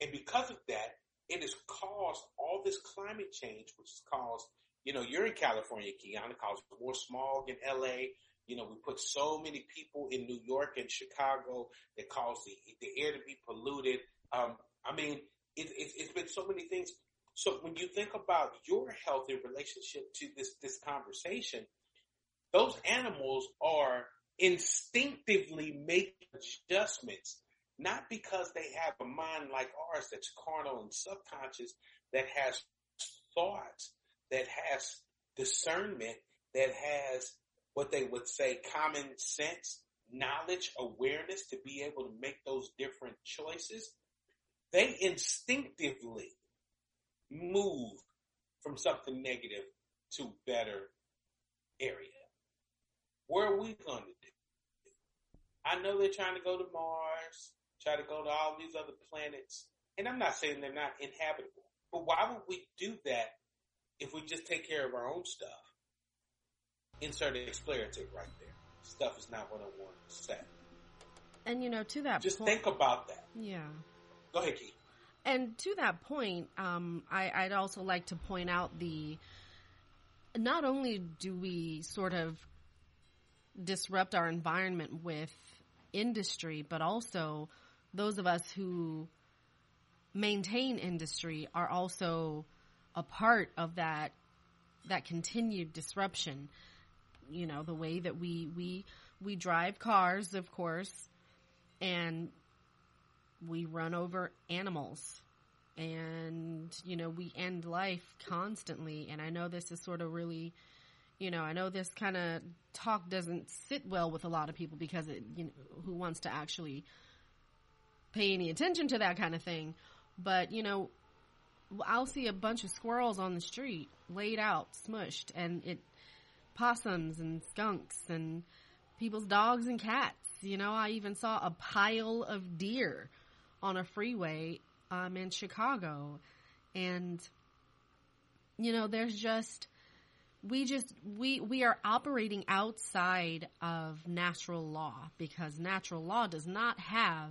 And because of that, it has caused all this climate change, which has caused, you know, you're in California, Kiyana, caused more smog in LA, you know, we put so many people in New York and Chicago that caused the, the air to be polluted. Um, I mean, it, it, it's been so many things. So when you think about your health in relationship to this, this conversation, those animals are instinctively making adjustments, not because they have a mind like ours that's carnal and subconscious, that has thoughts, that has discernment, that has what they would say common sense, knowledge, awareness to be able to make those different choices. They instinctively move from something negative to better area. Where are we going to do? I know they're trying to go to Mars, try to go to all these other planets, and I'm not saying they're not inhabitable, but why would we do that if we just take care of our own stuff? Insert an expletive right there. Stuff is not what I want to say. And you know, to that just point, think about that. Yeah. Go ahead, Keith. And to that point, um, I, I'd also like to point out the. Not only do we sort of disrupt our environment with industry, but also those of us who maintain industry are also a part of that that continued disruption. You know, the way that we we we drive cars, of course, and we run over animals and you know we end life constantly and i know this is sort of really you know i know this kind of talk doesn't sit well with a lot of people because it you know who wants to actually pay any attention to that kind of thing but you know i'll see a bunch of squirrels on the street laid out smushed and it possums and skunks and people's dogs and cats you know i even saw a pile of deer on a freeway um, in Chicago. And, you know, there's just, we just, we, we are operating outside of natural law because natural law does not have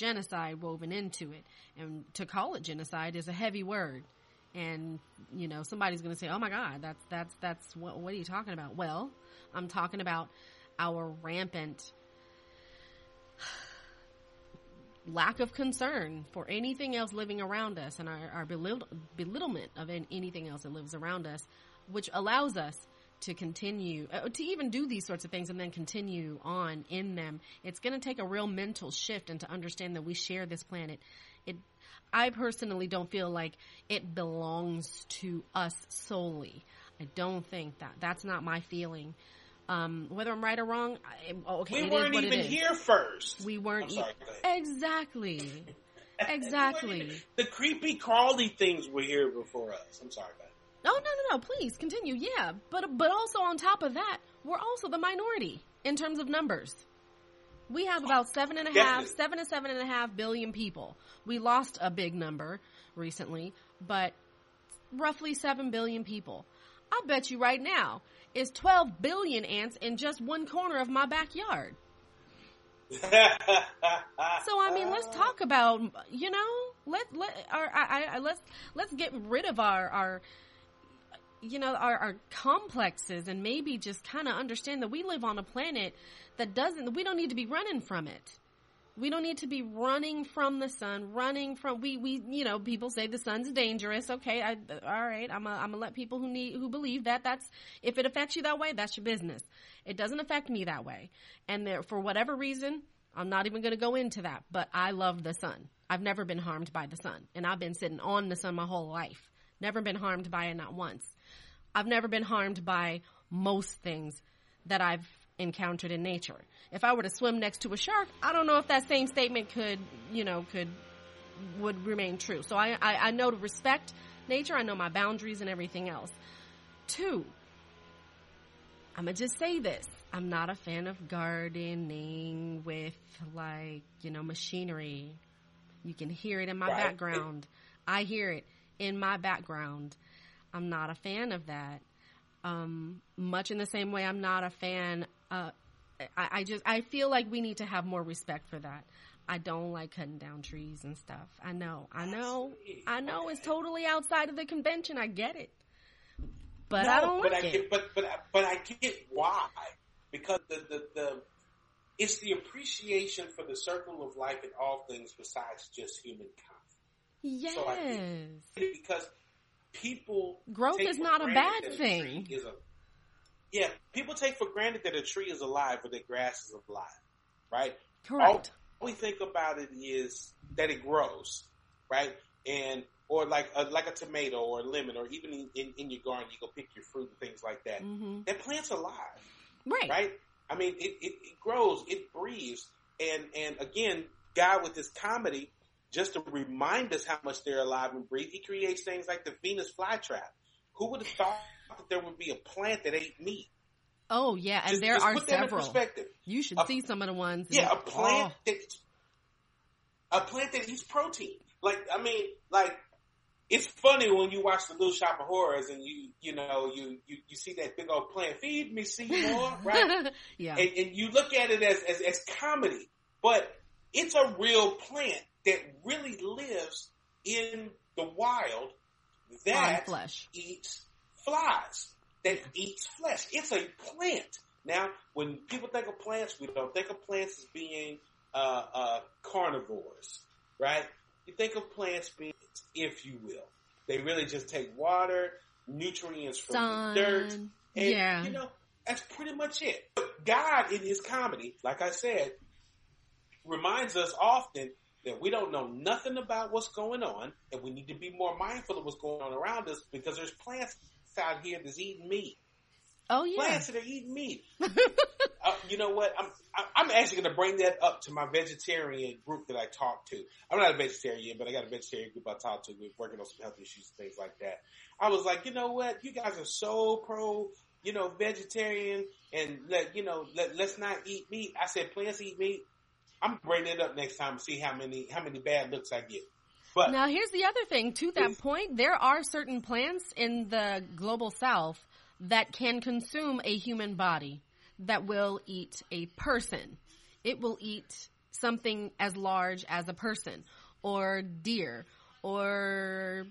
genocide woven into it. And to call it genocide is a heavy word. And, you know, somebody's going to say, oh my God, that's, that's, that's, what, what are you talking about? Well, I'm talking about our rampant lack of concern for anything else living around us and our, our belittle, belittlement of anything else that lives around us, which allows us to continue, uh, to even do these sorts of things and then continue on in them. It's going to take a real mental shift and to understand that we share this planet. It, I personally don't feel like it belongs to us solely. I don't think that. That's not my feeling. Um, whether I'm right or wrong, I, okay, we weren't even here first. We weren't sorry, e- exactly, exactly. the creepy crawly things were here before us. I'm sorry, man. No, no, no, no. Please continue. Yeah, but but also on top of that, we're also the minority in terms of numbers. We have about seven and a half, Definitely. seven to seven and a half billion people. We lost a big number recently, but roughly seven billion people. I bet you right now is 12 billion ants in just one corner of my backyard. So I mean, let's talk about you know let let our I, I let's let's get rid of our our you know our, our complexes and maybe just kind of understand that we live on a planet that doesn't we don't need to be running from it. We don't need to be running from the sun, running from we we you know people say the sun's dangerous. Okay, I, all right, I'm I'm gonna let people who need who believe that that's if it affects you that way, that's your business. It doesn't affect me that way, and there for whatever reason, I'm not even gonna go into that. But I love the sun. I've never been harmed by the sun, and I've been sitting on the sun my whole life. Never been harmed by it, not once. I've never been harmed by most things that I've encountered in nature. If I were to swim next to a shark, I don't know if that same statement could, you know, could would remain true. So I, I, I know to respect nature. I know my boundaries and everything else. Two, I'm gonna just say this. I'm not a fan of gardening with like, you know, machinery. You can hear it in my Right. background. I hear it in my background. I'm not a fan of that. Um, much in the same way, I'm not a fan. Uh, I, I just I feel like we need to have more respect for that. I don't like cutting down trees and stuff. I know, I know, I know. It's totally outside of the convention. I get it, but I No, don't but like I it. get, but but but I get why because the, the the it's the appreciation for the circle of life and all things besides just humankind. yes, so I because people growth is not a bad that thing. a- yeah, people take for granted that a tree is alive or that grass is alive, right? Correct. All we think about it is that it grows, right? And or like a, like a tomato or a lemon or even in, in, in your garden, you go pick your fruit and things like that. hmm That plant's alive, Right. right? I mean, it, it, it grows, it breathes, and and again, God with this comedy, just to remind us how much they're alive and breathe, He creates things like the Venus flytrap. Who would have thought that there would be a plant that ate meat? Oh yeah, and Just- there just are put that in several. perspective. You should A- see some of the ones. Yeah, a plant oh, that a plant that eats protein. Like I mean, like it's funny when you watch the Little Shop of Horrors and you you know you you, you see that big old plant. Feed me, Seymour, right? yeah. and, and you look at it as, as as comedy, but it's a real plant that really lives in the wild that eats flies, that eats flesh. It's a plant. Now, when people think of plants, we don't think of plants as being uh, uh, carnivores, right? You think of plants being, if you will, they really just take water, nutrients from Sun. the dirt, and yeah. you know that's pretty much it. But God, in His comedy, like I said, reminds us often that we don't know nothing about what's going on, and we need to be more mindful of what's going on around us because there's plants out here that's eating meat. oh yeah. Plants that are eating meat. uh, you know what? I'm I'm actually going to bring that up to my vegetarian group that I talk to. I'm not a vegetarian, but I got a vegetarian group I talk to. We're working on some health issues and things like that. I was like, you know what? You guys are so pro, you know, vegetarian, and let you know, let let's not eat meat. I said plants eat meat. I'm bringing it up next time and see how many how many bad looks I get. But Now, here's the other thing. To that point, there are certain plants in the global south that can consume a human body that will eat a person. It will eat something as large as a person, or deer, or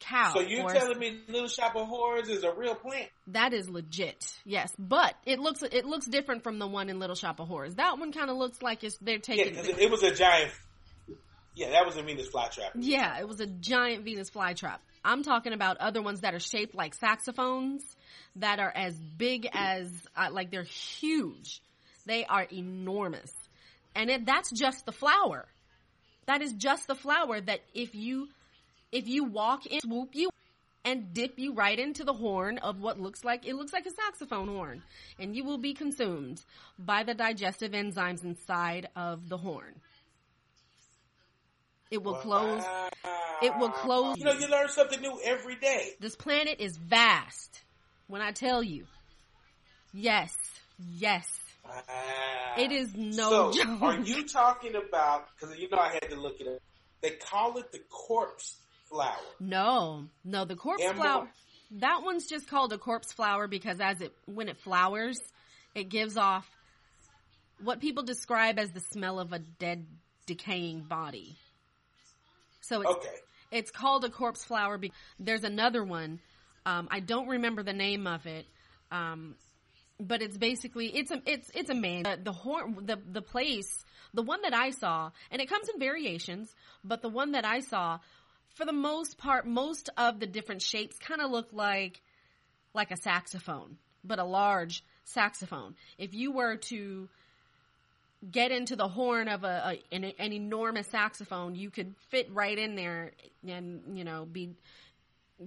cow. so you're telling me Little Shop of Horrors is a real plant? that is legit. Yes, but it looks it looks different from the one in Little Shop of Horrors. That one kind of looks like it's they're Yeah, taking. because it, it was a giant. Yeah, that was a Venus flytrap. Yeah, it was a giant Venus flytrap. I'm talking about other ones that are shaped like saxophones, that are as big as, uh, like they're huge. They are enormous. And it, that's just the flower. That is just the flower that if you, if you walk in, swoop you and dip you right into the horn of what looks like, it looks like a saxophone horn. And you will be consumed by the digestive enzymes inside of the horn. It will close it will close You know, you learn something new every day. This planet is vast. When I tell you, yes, yes, Wow. it is no so, joke. are you talking about? Because you know, I had to look it up. They call it the corpse flower. No, no, the corpse Amber- flower. That one's just called a corpse flower because as it when it flowers, it gives off what people describe as the smell of a dead, decaying body. So it's Okay. It's called a corpse flower. Be- There's another one. Um, I don't remember the name of it. Um, but it's basically it's a it's it's a man. The, the horn the the place the one that I saw and it comes in variations, but the one that I saw, for the most part, most of the different shapes kind of look like like a saxophone, but a large saxophone. If you were to get into the horn of a, a an, an enormous saxophone, you could fit right in there and you know be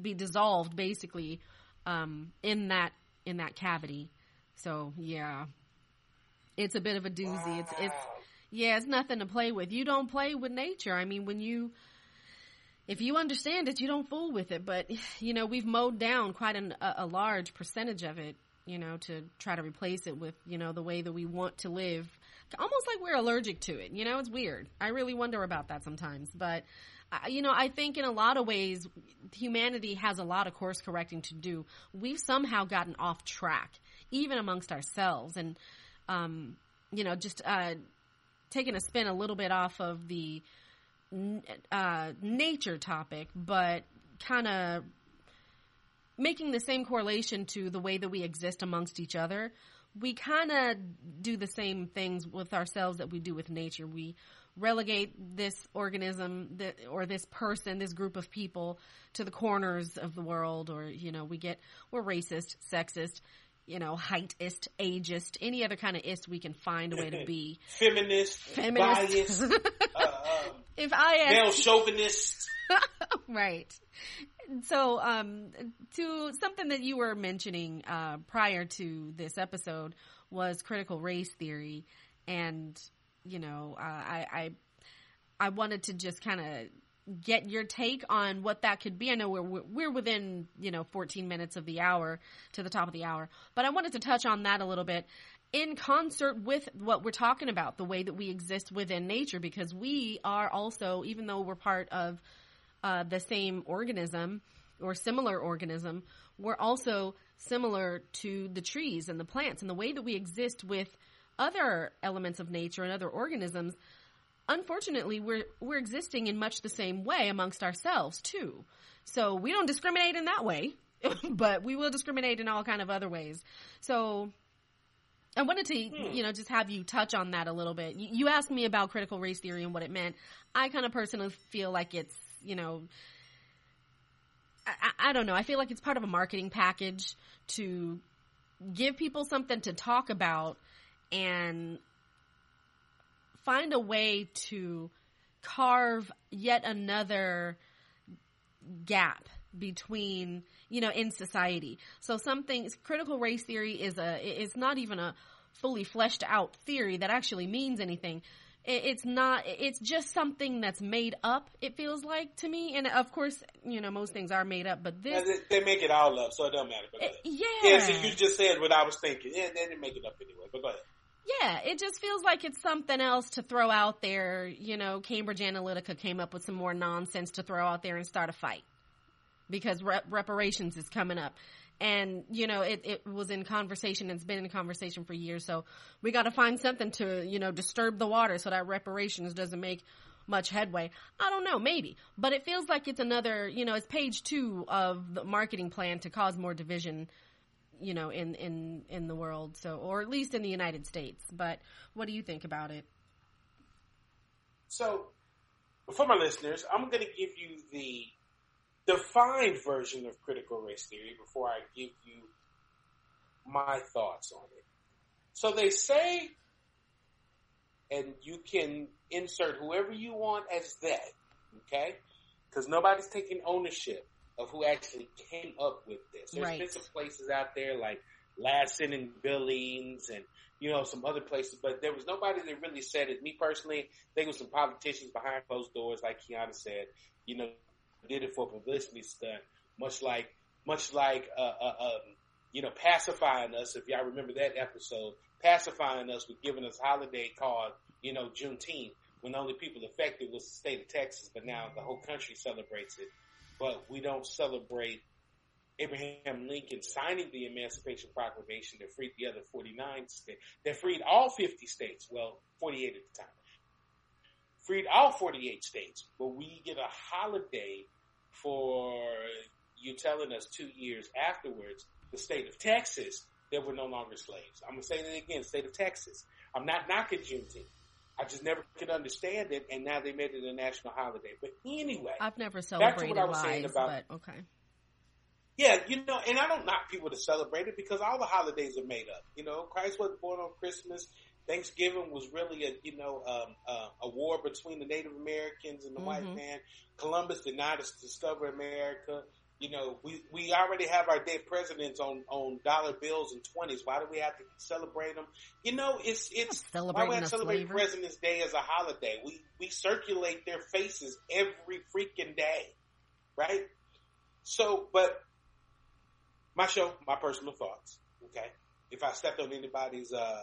be dissolved basically um, in that in that cavity. So yeah, it's a bit of a doozy. It's it's yeah, it's nothing to play with. You don't play with nature. I mean, when you if you understand it, you don't fool with it. But you know, we've mowed down quite an, a, a large percentage of it. You know, to try to replace it with you know the way that we want to live. Almost like we're allergic to it. You know, it's weird. I really wonder about that sometimes. But you know, I think in a lot of ways, humanity has a lot of course correcting to do. We've somehow gotten off track, even amongst ourselves, and um, you know, just uh, taking a spin a little bit off of the uh, nature topic, but kind of making the same correlation to the way that we exist amongst each other. We kind of do the same things with ourselves that we do with nature. We relegate this organism that, or this person, this group of people to the corners of the world or, you know, we get, we're racist, sexist, you know, heightist, ageist, any other kind of ist we can find a way to be. Feminist, Feminist. biased, uh, um, If I ask male chauvinist. right. So, um, to something that you were mentioning uh, prior to this episode was critical race theory, and you know, uh, I, I I wanted to just kind of get your take on what that could be. I know we're we're within you know 14 minutes of the hour to the top of the hour, but I wanted to touch on that a little bit in concert with what we're talking about, the way that we exist within nature, because we are also, even though we're part of uh, the same organism or similar organism, we're also similar to the trees and the plants and the way that we exist with other elements of nature and other organisms. Unfortunately, we're we're existing in much the same way amongst ourselves too. So we don't discriminate in that way, but we will discriminate in all kind of other ways. So I wanted to, hmm. you know, just have you touch on that a little bit. You, you asked me about critical race theory and what it meant. I kind of personally feel like it's, you know, I I don't know. I feel like it's part of a marketing package to give people something to talk about and find a way to carve yet another gap between you know in society so something critical race theory is a it's not even a fully fleshed out theory that actually means anything it's not it's just something that's made up it feels like to me and of course you know most things are made up but this They make it all up, so it don't matter. But, it- yeah yeah, see, you just said what I was thinking. Yeah, they didn't make it up anyway. But go ahead. Yeah, it just feels like it's something else to throw out there. You know, Cambridge Analytica came up with some more nonsense to throw out there and start a fight because rep- reparations is coming up. And, you know, it, it was in conversation. It's been in conversation for years. So we got to find something to, you know, disturb the water so that reparations doesn't make much headway. I don't know, maybe. But it feels like it's another, you know, it's page two of the marketing plan to cause more division you know in in in the world so or at least in the united states but what do you think about it So, for my listeners, I'm going to give you the defined version of critical race theory before I give you my thoughts on it. So they say, and you can insert whoever you want as that, okay? Because nobody's taking ownership of who actually came up with this. There's Right. been some places out there like Lassen and Billings and you know, some other places, but there was nobody that really said it. Me personally, I think it was some politicians behind closed doors, like Kiyana said, you know, did it for publicity stunt, much like, much like, uh, uh, um, you know, pacifying us. If y'all remember that episode, pacifying us with giving us holiday called, you know, Juneteenth, when the only people affected was the state of Texas, but now the whole country celebrates it. But we don't celebrate Abraham Lincoln signing the Emancipation Proclamation that freed the other 49 states, that freed all 50 states, well, 48 at the time, freed all 48 states, but we get a holiday for you telling us two years afterwards, the state of Texas, that we're no longer slaves. I'm going to say that again, state of Texas. I'm not knocking Juneteenth. I just never could understand it, and now they made it a national holiday. But anyway, i've never what celebrated I was saying lies about- but okay Yeah, you know, and I don't knock people to celebrate it because all the holidays are made up. You know, Christ wasn't born on Christmas. Thanksgiving was really a you know um, uh, a war between the Native Americans and the white Mhm. man. Columbus did not discover America. You know, we we already have our dead presidents on on dollar bills and twenties. Why do we have to celebrate them? You know, it's it's why we have to celebrate President's Day as a holiday. We we circulate their faces every freaking day, right? So, but my show, my personal thoughts. Okay, if I stepped on anybody's uh,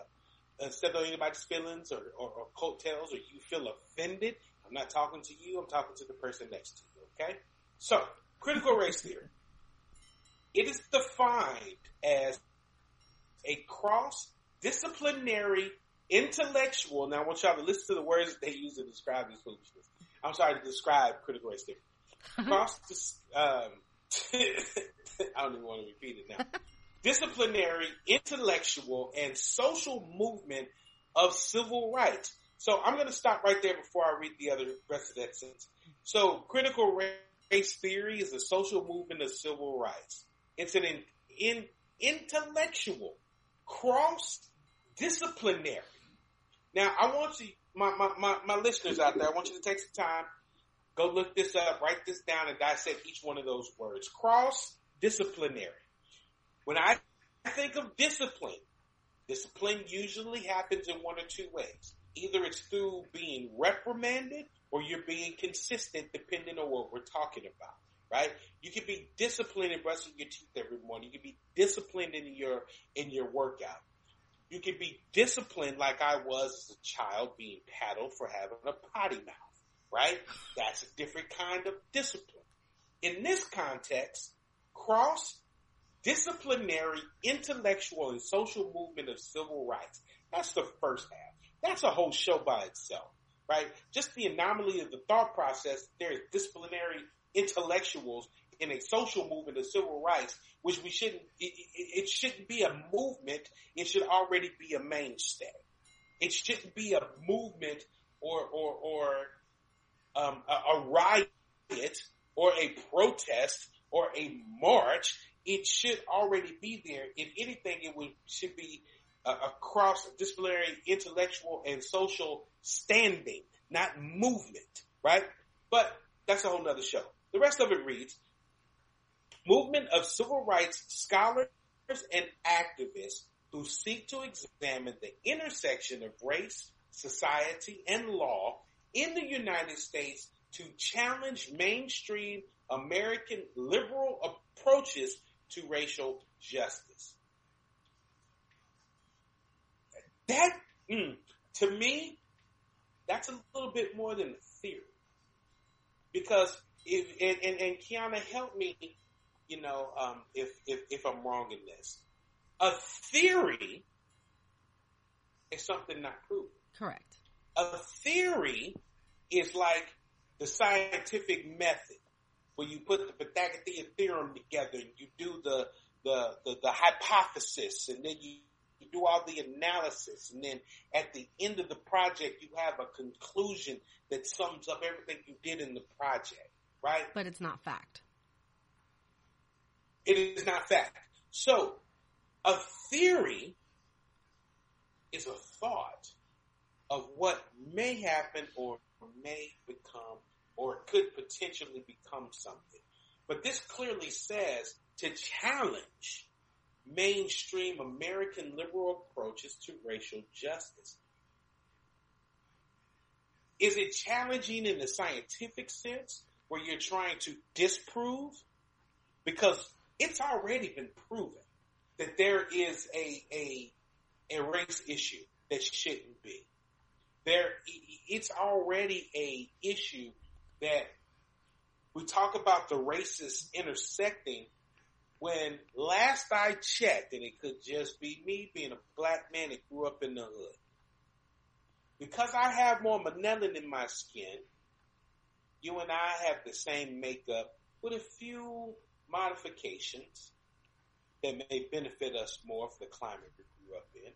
uh stepped on anybody's feelings or, or, or coattails, or you feel offended, I'm not talking to you. I'm talking to the person next to you. Okay, so critical race theory. It is defined as a cross disciplinary intellectual. Now I want y'all to listen to the words they use to describe these foolishness. I'm sorry to describe critical race theory. Cross dis- um, I don't even want to repeat it now. Disciplinary, intellectual, and social movement of civil rights So I'm going to stop right there before I read the other rest of that sentence. So critical race theory is a social movement of civil rights. It's an in, in, intellectual, cross disciplinary. Now I want you, my, my, my, my listeners out there, I want you to take some time, go look this up, write this down and dissect each one of those words. Cross disciplinary. When I think of discipline, discipline usually happens in one or two ways. Either it's through being reprimanded or you're being consistent depending on what we're talking about, right? You can be disciplined in brushing your teeth every morning. You can be disciplined in your, in your workout. You can be disciplined like I was as a child being paddled for having a potty mouth, right? That's a different kind of discipline. In this context, cross disciplinary, intellectual, and social movement of civil rights. That's the first half. That's a whole show by itself, right? Just the anomaly of the thought process. There's disciplinary intellectuals in a social movement of civil rights, which we shouldn't, it, it, it shouldn't be a movement. It should already be a mainstay. It shouldn't be a movement or, or, or, um, a, a riot or a protest or a march. It should already be there. If anything, it would, should be a, a cross disciplinary, intellectual, and social standing, not movement, right? But that's a whole nother show. The rest of it reads, movement of civil rights scholars and activists who seek to examine the intersection of race, society, and law in the United States to challenge mainstream American liberal approaches to racial justice. That, mm, to me, that's a little bit more than a theory. Because if, and, and, and Kiyana, help me, you know, um, if, if, if I'm wrong in this. A theory is something not proven. Correct. A theory is like the scientific method where you put the Pythagorean theorem together and you do the, the, the, the hypothesis and then you do all the analysis and then at the end of the project you have a conclusion that sums up everything you did in the project, right? But it's not fact. It is not fact. So a theory is a thought of what may happen or may become or could potentially become something. But this clearly says to challenge mainstream American liberal approaches to racial justice. Is it challenging in the scientific sense where you're trying to disprove? Because it's already been proven that there is a, a, a race issue that shouldn't be. There, it's already a issue that we talk about the races intersecting when last I checked, and it could just be me being a black man that grew up in the hood. Because I have more melanin in my skin, you and I have the same makeup with a few modifications that may benefit us more for the climate we grew up in.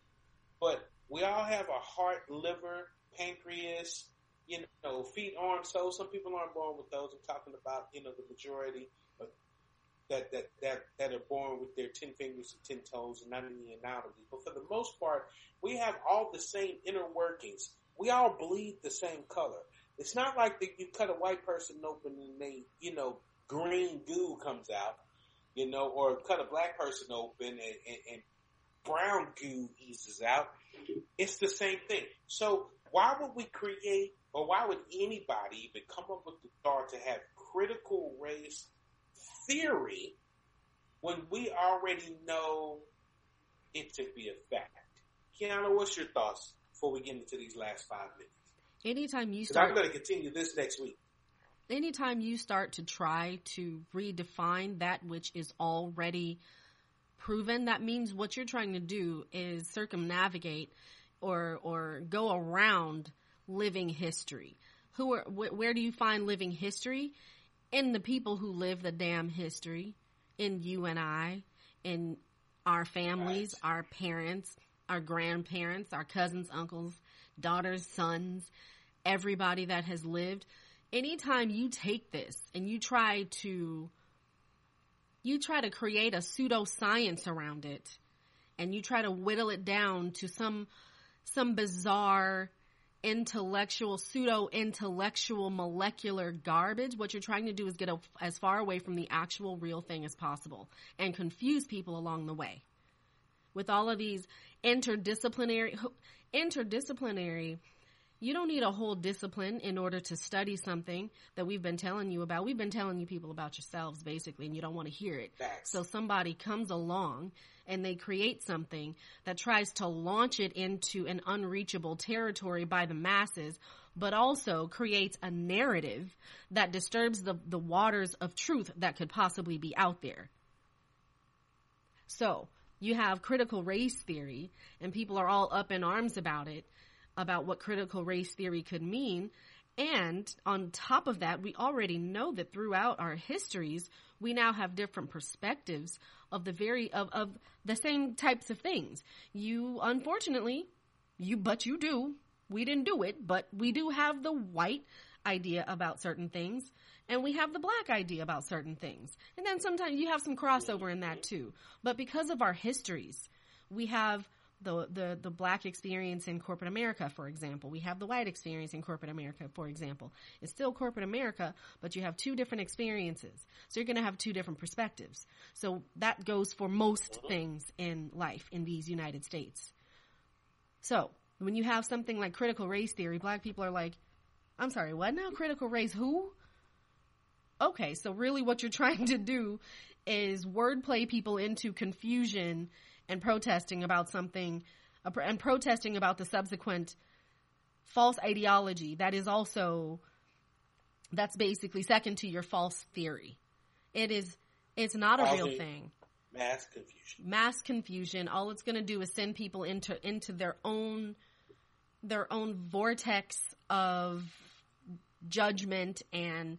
But we all have a heart, liver, pancreas, you know, feet, arms, toes. Some people aren't born with those. I'm talking about, you know, the majority that, that, that, that are born with their 10 fingers and 10 toes and not any anatomy. But for the most part, we have all the same inner workings. We all bleed the same color. It's not like that you cut a white person open and they, you know, green goo comes out, you know, or cut a black person open and, and, and brown goo eases out. It's the same thing. So why would we create or why would anybody even come up with the thought to have critical race theory when we already know it to be a fact? Kiyana, what's your thoughts before we get into these last five minutes? Anytime you start, I'm going to continue this next week. Anytime you start to try to redefine that which is already proven, that means what you're trying to do is circumnavigate or or go around living history. Who are, wh- where do you find living history? In the people who live the damn history, in you and I, in our families, our parents, our grandparents, our cousins, uncles, daughters, sons, everybody that has lived. Anytime you take this and you try to you try to create a pseudoscience around it and you try to whittle it down to some some bizarre intellectual pseudo intellectual molecular garbage what you're trying to do is get a, as far away from the actual real thing as possible and confuse people along the way. With all of these interdisciplinary interdisciplinary you don't need a whole discipline in order to study something that we've been telling you about. We've been telling you people about yourselves basically and you don't want to hear it. Facts. So somebody comes along and they create something that tries to launch it into an unreachable territory by the masses, but also creates a narrative that disturbs the, the waters of truth that could possibly be out there. So you have critical race theory and people are all up in arms about it about what critical race theory could mean. And on top of that, we already know that throughout our histories, we now have different perspectives of the very, of, of the same types of things. You, unfortunately, you, but you do. We didn't do it, but we do have the white idea about certain things and we have the black idea about certain things. And then sometimes you have some crossover in that too. But because of our histories, we have the, the, the black experience in corporate America, for example. We have the white experience in corporate America, for example. It's still corporate America, but you have two different experiences. So you're going to have two different perspectives. So that goes for most things in life in these United States. So when you have something like critical race theory, black people are like, I'm sorry, what now? Critical race who? Okay, so really what you're trying to do is wordplay people into confusion and protesting about something uh, and protesting about the subsequent false ideology that is also that's basically second to your false theory. It is it's not a real thing. Mass confusion. Mass confusion. All it's going to do is send people into into their own their own vortex of judgment and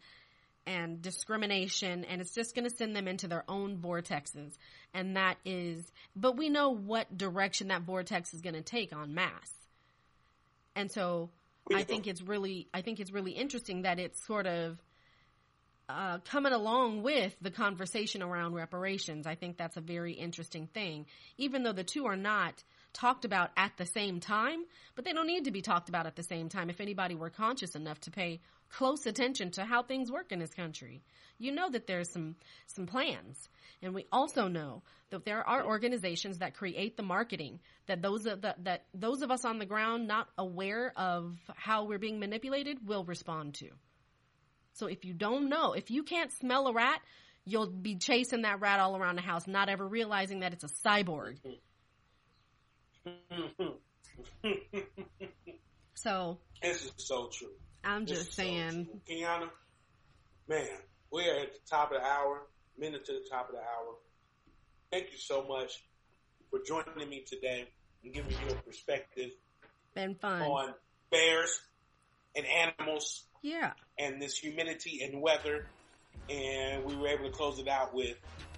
and discrimination and it's just going to send them into their own vortexes and that is but we know what direction that vortex is going to take on mass and so i think it's really i think it's really interesting that it's sort of uh, coming along with the conversation around reparations. I think that's a very interesting thing. Even though the two are not talked about at the same time but they don't need to be talked about at the same time if anybody were conscious enough to pay close attention to how things work in this country. You know that there's some, some plans. And we also know that there are organizations that create the marketing that those of the, that those of us on the ground not aware of how we're being manipulated will respond to. So if you don't know, if you can't smell a rat, you'll be chasing that rat all around the house, not ever realizing that it's a cyborg. So this is so true. I'm just saying. So Kiyana, man, we are at the top of the hour, minute to the top of the hour. Thank you so much for joining me today and giving me your perspective. Been fun. On bears and animals. Yeah. And this humidity and weather. And we were able to close it out with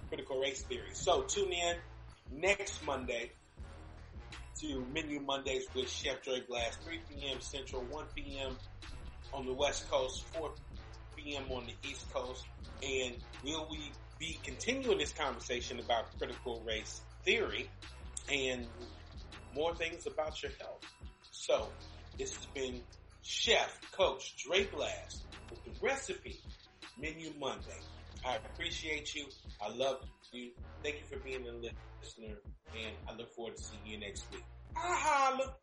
critical race theory. So tune in next Monday to Menu Mondays with Chef Joy Glass, 3 p.m. Central, 1 p.m on the West Coast, 4 p.m. on the East Coast. And will we be continuing this conversation about critical race theory and more things about your health? So, this has been Chef Coach Dre Glass with the recipe Menu Monday. I appreciate you. I love you. Thank you for being a listener, and I look forward to seeing you next week. Aha! Look.